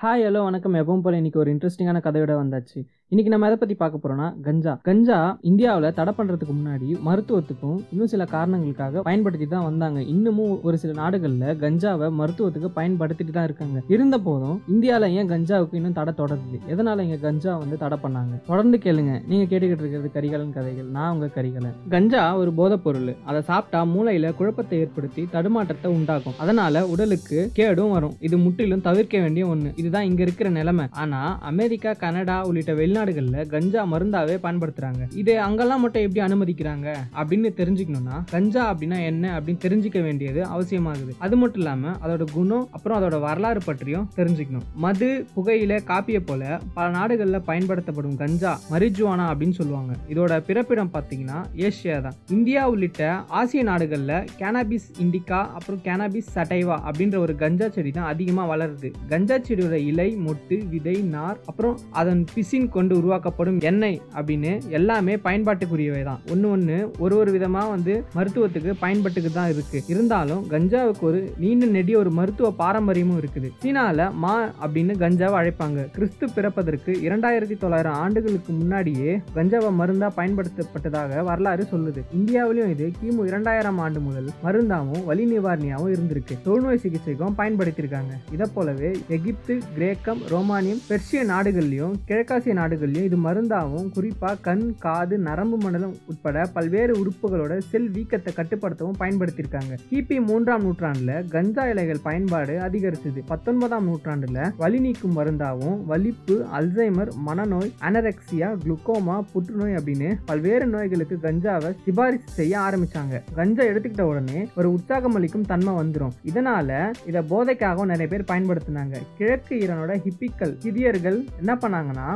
Hi hello வணக்கம் எப்பவும் போல இன்னைக்கு ஒரு இன்ட்ரெஸ்டிங்கான கதையோட வந்தாச்சு இன்னைக்கு நம்ம எதை பத்தி பார்க்க போறோம்னா கஞ்சா. கஞ்சா இந்தியாவில் தடை பண்றதுக்கு முன்னாடி மருத்துவத்துக்கும் இன்னும் சில காரணங்களுக்காக பயன்படுத்தி தான் வந்தாங்க. இன்னமும் ஒரு சில நாடுகளில் கஞ்சாவை மருத்துவத்துக்கு பயன்படுத்திட்டு தான் இருக்காங்க. இருந்த போதும் இந்தியாவில் ஏன் கஞ்சாவுக்கு இன்னும் தடை தொடருது? எதனால இங்க கஞ்சா வந்து தடை பண்ணாங்க? தொடர்ந்து கேளுங்க. நீங்க கேட்டுக்கிட்டு இருக்கிறது கரிகாலன் கதைகள். நான் உங்க கரிகாலன். கஞ்சா ஒரு போதைப் பொருள். அதை சாப்பிட்டா மூளையில குழப்பத்தை ஏற்படுத்தி தடுமாற்றத்தை உண்டாக்கும். அதனால உடலுக்கு கேடும் வரும். இது முற்றிலும் தவிர்க்க வேண்டிய ஒண்ணு. இதுதான் இங்க இருக்கிற நிலைமை. ஆனா அமெரிக்கா கனடா உள்ளிட்ட வெளிநாடுகள்ல கஞ்சா மருந்தாவே பயன்படுத்துறாங்க. இது அங்கெல்லாம் மட்டும் எப்படி அனுமதிக்கிறாங்க? அப்படின்னு தெரிஞ்சுக்கணும்னா கஞ்சா அப்படின்னா என்ன அப்படின்னு தெரிஞ்சுக்க வேண்டியது அவசியமாகுது. அது மட்டும் இல்லாம அதோட குணம் அப்புறம் அதோட வரலாறு பற்றியும் தெரிஞ்சுக்கணும். மது புகையில காப்பியை போல பல நாடுகள்ல பயன்படுத்தப்படும் கஞ்சா மரிஜுவானா அப்படின்னு சொல்லுவாங்க. இதோட பிறப்பிடம் பார்த்தீங்கன்னா ஏஷியா தான். இந்தியா உள்ளிட்ட ஆசிய நாடுகள்ல கேனாபிஸ் இண்டிகா அப்புறம் கேனாபிஸ் சட்டைவா அப்படின்ற ஒரு கஞ்சா செடி தான் அதிகமா வளருது. கஞ்சா செடியோட இலை மொட்டு விதை நார் அப்புறம் அதன் பிசின் கொண்டு உருவாக்கப்படும் எண்ணெய் அப்படின்னு எல்லாமே பயன்பாட்டுக்குரியவை தான் ஒன்று ஒன்று ஒரு ஒரு விதமாக வந்து மருத்துவத்துக்கு பயன்பட்டுக்கு தான் இருக்கு. இருந்தாலும் கஞ்சாவுக்கு ஒரு நீண்ட நெடிய ஒரு மருத்துவ பாரம்பரியமும் இருக்குது. சீனாவில் மா அப்படின்னு கஞ்சாவை அழைப்பாங்க. கிறிஸ்து பிறப்பதற்கு இரண்டாயிரத்தி தொள்ளாயிரம் ஆண்டுகளுக்கு முன்னாடியே கஞ்சாவை மருந்தாக பயன்படுத்தப்பட்டதாக வரலாறு சொல்லுது. இந்தியாவிலும் இது கிமு இரண்டாயிரம் ஆண்டு முதல் மருந்தாகவும் வலி நிவாரணியாகவும் இருந்திருக்கு. தொழுநோய் சிகிச்சைக்கும் பயன்படுத்தியிருக்காங்க. இதை போலவே எகிப்து கிரேக்கம் ரோமானியம் பெர்ஷிய நாடுகள்லையும் கிழக்காசிய நாடுகள் நாடுகள்லயும் இது மருந்தாவும் குறிப்பாக கண் காது நரம்பு மண்டலம் உட்பட பல்வேறு உறுப்புகளோட செல் வீக்கத்தை கட்டுப்படுத்தவும் பயன்படுத்தியிருக்காங்க. கிபி மூன்றாம் நூற்றாண்டுல கஞ்சா இலைகள் பயன்பாடு அதிகரிச்சது. பத்தொன்பதாம் நூற்றாண்டுல வலி நீக்கும் மருந்தாவும் வலிப்பு அல்சைமர் மனநோய் அனரெக்சியா குளுக்கோமா புற்றுநோய் அப்படின்னு பல்வேறு நோய்களுக்கு கஞ்சாவை சிபாரிசு செய்ய ஆரம்பிச்சாங்க. கஞ்சா எடுத்துக்கிட்ட உடனே ஒரு உற்சாகம் அளிக்கும் தன்மை வந்துடும் இதனால இதை போதைக்காகவும் நிறைய பேர் பயன்படுத்தினாங்க. கிழக்கு ஈரனோட ஹிப்பிக்கல் சிதியர்கள் என்ன பண்ணாங்கன்னா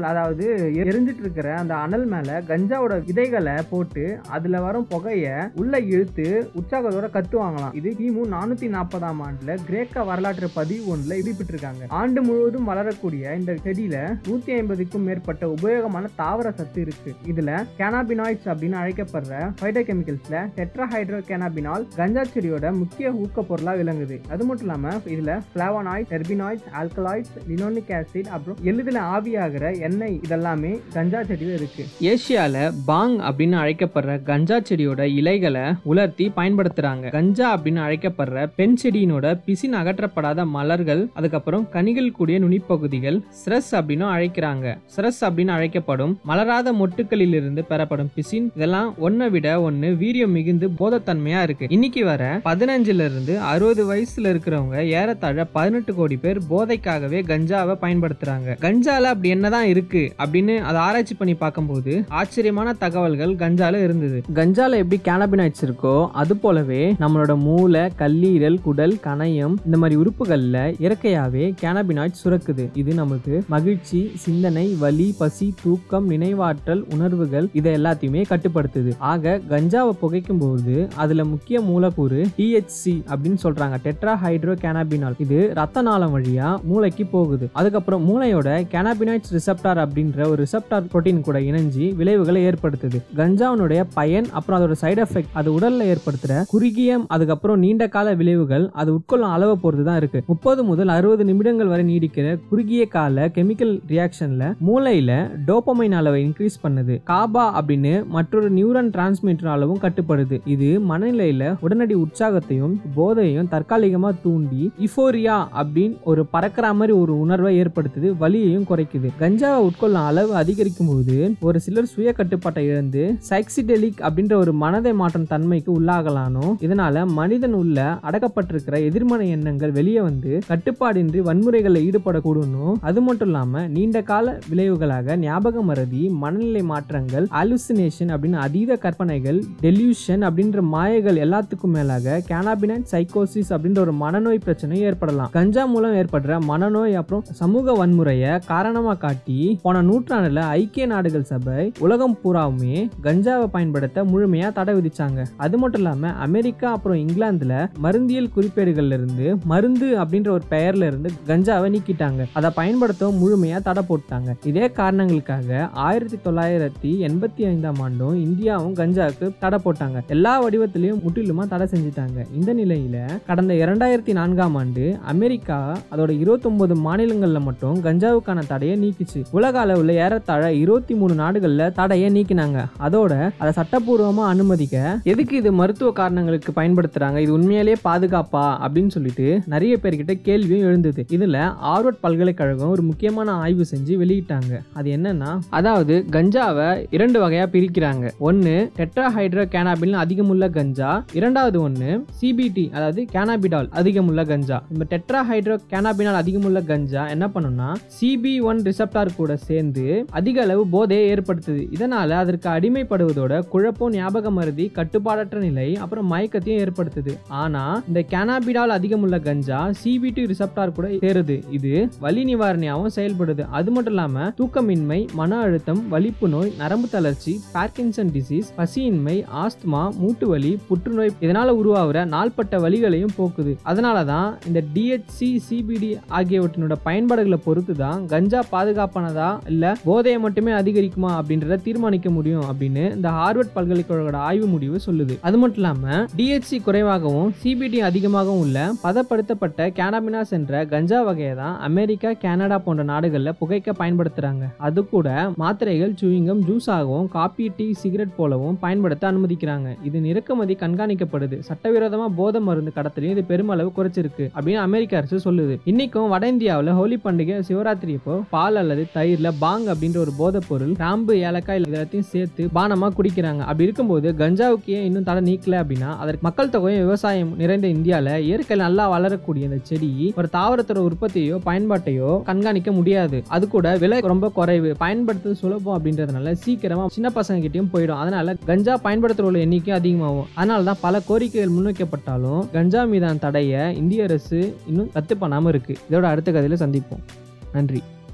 எரித்தழல் அதாவது எரிஞ்சிட்டு இருக்கிற அந்த அனல் மேல கஞ்சாவோட விதைகளை போட்டு அதுல வரும் புகைய உள்ள இழுத்து உற்சாகத்தோட கத்துவாங்களாம் இது கிமு நானூத்தி நாற்பதாம் ஆண்டுல கிரேக்க வரலாற்று பதிவு ஒன்றுல இருப்பிட்டிருக்காங்க ஆண்டு முழுவதும் வளரக்கூடிய இந்த செடியில நூத்தி ஐம்பதுக்கும் மேற்பட்ட உபயோகமான தாவர சத்து இருக்கு. இதுல கேனாபினாய்ட்ஸ் அப்படின்னு அழைக்கப்படுற பைட்டோகெமிக்கல்ஸ்ல டெட்ராஹைட்ரோ கேனாபினால் கஞ்சா செடியோட முக்கிய ஊக்க பொருளா விளங்குது. அது மட்டும் இல்லாம இதுல flavonoid terpenoids alkaloids linolenic acid அப்புறம் எளிதில் ஆவியாகிற எண்ணெய் இதெல்லாமே கஞ்சா செடியில் இருக்கு. ஏசியால பாங் அப்படின்னு அழைக்கப்படுற கஞ்சா செடியோட இலைகளை உலர்த்தி பயன்படுத்துறாங்க. கஞ்சா அப்படின்னு அழைக்கப்படுற பெண் செடியினோட பிசின் அகற்றப்படாத மலர்கள் அதுக்கப்புறம் கனிகள் கூடிய நுனிப்பகுதிகள் ஸ்ரெஸ் அப்படின்னு அழைக்கிறாங்க. ஸ்ரெஸ் அப்படின்னு அழைக்கப்படும் மலராத மொட்டுக்களிலிருந்து பெறப்படும் பிசின் இதெல்லாம் ஒன்னை விட ஒன்னு வீரியம் மிகுந்து போதத்தன்மையா இருக்கு. இன்னைக்கு வர பதினஞ்சுல இருந்து அறுபது வயசுல இருக்கிறவங்க ஏறத்தாழ பதினெட்டு கோடி பேர் போதைக்காகவே கஞ்சாவை பயன்படுத்துறாங்க. கஞ்சால அப்படி என்னதான் இருக்கு அப்படின்னு அதை ஆராய்ச்சி பண்ணி பார்க்கும்போது ஆச்சரியமான தகவல்கள் கஞ்சால இருந்தது. கஞ்சால எப்படி கேனபினாய்ட்ஸ் இருக்கோ அது போலவே நம்மளோட மூளை கல்லீரல் குடல் கணையம் இந்த மாதிரி உறுப்புகள்ல இயற்கையாவே கேனபினாய்ட் சுரக்குது. இது நமக்கு மகிழ்ச்சி சிந்தனை வலி பசி தூக்கம் நினைவாற்றல் உணர்வுகள் இதை எல்லாத்தையுமே கட்டுப்படுத்துது. ஆக கஞ்சாவை புகைக்கும் போது அதுல முக்கிய மூலக்கூறு டிஹெச்சி அப்படின்னு சொல்றாங்க. டெட்ரா ஹைட்ரோ கேனாபினால் இது ரத்த நாளம் வழியா மூளைக்கு போகுது. அதுக்கப்புறம் மூளையோட கேனாபினாய்ட்ஸ் ரிசப்டார் அப்படின்ற ஒரு ரிசப்டார் புரோட்டீன் கூட இணைஞ்சி விளைவுகளை ஏற்படுத்துது. கஞ்சாவினுடைய பயன் அப்புறம் அதோட சைடு எஃபெக்ட் அது உடல்ல ஏற்படுத்துற குறுகிய அதுக்கப்புறம் நீண்ட கால விளைவுகள் அது உட்கொள்ளும் அளவை பொறுத்து தான் இருக்கு. முப்பது முதல் அறுபது நிமிடங்கள் வரை நீடிக்கிற குறுகிய கால கெமிக்கல் ரியாக்ஷன்ல மூளையில டோப்பமைன் அளவை இன்க்ரீஸ் பண்ணுது. காபா அப்படின்னு மற்றொரு நியூரன் டிரான்ஸ்மிட்டர் அளவும் கட்டுப்படுது. இது மனநிலையில உடனடி உற்சாகத்தையும் போதையும் தற்காலிகமா தூண்டி இஃபோரியா அப்படின்னு ஒரு பறக்கிற மாதிரி ஒரு உணர்வை ஏற்படுத்துது வலியையும் குறைக்குது. கஞ்சா கஞ்சாவை உட்கொள்ளும் அளவு அதிகரிக்கும் போது ஒரு சிலர் சுய கட்டுப்பாட்டை இழந்து சைக்சிடெலிக் அப்படின்ற ஒரு மனதை மாற்றும் தன்மைக்கு உள்ளாகலானோ இதனால மனிதன் உள்ள அடக்கப்பட்டிருக்கிற எதிர்மறை எண்ணங்கள் வெளியே வந்து கட்டுப்பாடின்றி வன்முறைகளில் ஈடுபடக்கூடும்னு அது மட்டும் இல்லாம நீண்ட கால விளைவுகளாக ஞாபக மறதி மனநிலை மாற்றங்கள் அலுசினேஷன் அப்படின்னு அதீத கற்பனைகள் டெலியூஷன் அப்படின்ற மாயைகள் எல்லாத்துக்கும் மேலாக கேனாபினட் சைக்கோசிஸ் அப்படின்ற ஒரு மனநோய் பிரச்சனை ஏற்படலாம். கஞ்சா மூலம் ஏற்படுற மனநோய் அப்புறம் சமூக வன்முறையை காரணமா காட்டி போன நூற்றாண்டுல ஐக்கிய நாடுகள் சபை உலகம் பூராவுமே கஞ்சாவை பயன்படுத்த முழுமையா தடை விதிச்சாங்க. அது மட்டும் இல்லாம அமெரிக்கா அப்புறம் இங்கிலாந்துல மருந்தியல் குறிப்பேடுகள்ல இருந்து மருந்து அப்படின்ற ஒரு பெயர்ல இருந்து கஞ்சாவை நீக்கிட்டாங்க. அதை பயன்படுத்தவும் முழுமையா தடை போட்டாங்க. இதே காரணங்களுக்காக ஆயிரத்தி தொள்ளாயிரத்தி எண்பத்தி ஐந்தாம் ஆண்டும் இந்தியாவும் கஞ்சாவுக்கு தடை போட்டாங்க. எல்லா வடிவத்திலையும் முற்றிலுமா தடை செஞ்சுட்டாங்க. இந்த நிலையில கடந்த இரண்டாயிரத்தி நான்காம் ஆண்டு அமெரிக்கா அதோட இருபத்தொன்பது மாநிலங்கள்ல மட்டும் கஞ்சாவுக்கான தடையை நீக்கிச்சு. உலக அளவில் ஏறத்தாழ இருபத்தி மூணு நாடுகளில் தடையை நீக்கினாங்க. அதோட அதை சட்டப்பூர்வமாக அனுமதிக்க எதுக்கு இது மருத்துவ காரணங்களுக்கு பயன்படுத்துறாங்க? இது உண்மையிலேயே பாதுகாப்பா? அப்படின்னு சொல்லிட்டு நிறைய பேர்கிட்ட கேள்வியும் எழுந்தது. இதுல ஆர்வர்ட் பல்கலைக்கழகம் ஒரு முக்கியமான ஆய்வு செஞ்சு வெளியிட்டாங்க. அது என்னன்னா அதாவது கஞ்சாவை இரண்டு வகையா பிரிக்கிறாங்க. ஒன்னு டெட்ரா ஹைட்ரோ கேனாபில் அதிகமுள்ள கஞ்சா. இரண்டாவது ஒன்னு சிபிடி அதாவது கேனாபிடால் அதிகமுள்ள கஞ்சா. இந்த டெட்ரா ஹைட்ரோ கேனாபினால் அதிகமுள்ள கஞ்சா என்ன பண்ணுன்னா சிபி ஒன் ரிசப்டார் கூட சேர்ந்து அதிக அளவு போதையை ஏற்படுத்துது. இதனால அதற்கு அடிமைப்படுவதோட குழப்பம் ஞாபக மருதி கட்டுப்பாடற்ற நிலை அப்புறம் மயக்கத்தையும் ஏற்படுத்துது. ஆனா இந்த கேனாபிடால் அதிகமுள்ள கஞ்சா சிபிடி ரிசப்டார் கூட சேருது. இது வலி நிவாரணியாகவும் செயல்படுது. அது மட்டும் இல்லாம தூக்கமின்மை மன அழுத்தம் வலிப்பு நோய் நரம்பு தளர்ச்சி பார்க்கின்சன் டிசீஸ் பசியின்மை ஆஸ்துமா மூட்டு வலி புற்றுநோய் இதனால உருவாகிற நாள்பட்ட வலிகளையும் போக்குது. அதனாலதான் இந்த டிஹெச்சி சிபிடி ஆகியவற்றினோட பயன்பாடுகளை பொறுத்து தான் கஞ்சா பாதுகாப்பான பாதுகாப்பானதா இல்லை போதையை மட்டுமே அதிகரிக்குமா அப்படின்றத தீர்மானிக்க முடியும் அப்படின்னு இந்த ஹார்வர்ட் பல்கலைக்கழகோட ஆய்வு முடிவு சொல்லுது. அது மட்டும் இல்லாம டிஹெச்சி குறைவாகவும் சிபிடி அதிகமாகவும் உள்ள பதப்படுத்தப்பட்ட கேனாமினாஸ் என்ற கஞ்சா வகையை தான் அமெரிக்கா கனடா போன்ற நாடுகளில் புகைக்க பயன்படுத்துறாங்க. அது கூட மாத்திரைகள் சூயிங்கம் ஜூஸாகவும் காப்பி டீ சிகரெட் போலவும் பயன்படுத்த அனுமதிக்கிறாங்க. இது இறக்குமதி கண்காணிக்கப்படுது. சட்டவிரோதமா போதை மருந்து கடத்தலையும் இது பெருமளவு குறைச்சிருக்கு அப்படின்னு அமெரிக்க அரசு சொல்லுது. இன்னைக்கும் வட இந்தியாவில் ஹோலி பண்டிகை சிவராத்திரி இப்போ பால் அல்லது தயிர்ல பாங் அப்படின்ற ஒரு போதைப் பொருள் கிராம்பு ஏலக்காய் எல்லாத்தையும் சேர்த்து பானமா குடிக்கிறாங்க. அப்படி இருக்கும்போது கஞ்சாவுக்கு ஏன் இன்னும் தடை நீக்கல அப்படின்னா அதற்கு மக்கள் தொகையும் விவசாயம் நிறைந்த இந்தியால இயற்கை நல்லா வளரக்கூடிய இந்த செடி ஒரு தாவரத்தோட உற்பத்தியோ பயன்பாட்டையோ கண்காணிக்க முடியாது. அது கூட விலை ரொம்ப குறைவு. பயன்படுத்துறது சுலபம் அப்படின்றதுனால சீக்கிரமா சின்ன பசங்க கிட்டயும் போயிடும். அதனால கஞ்சா பயன்படுத்துறவங்கள எண்ணிக்கை அதிகமாகும். அதனால தான் பல கோரிக்கைகள் முன்வைக்கப்பட்டாலும் கஞ்சா மீதான தடையை இந்திய அரசு இன்னும் ரத்து பண்ணாம இருக்கு. இதோட அடுத்த கதையில சந்திப்போம். நன்றி.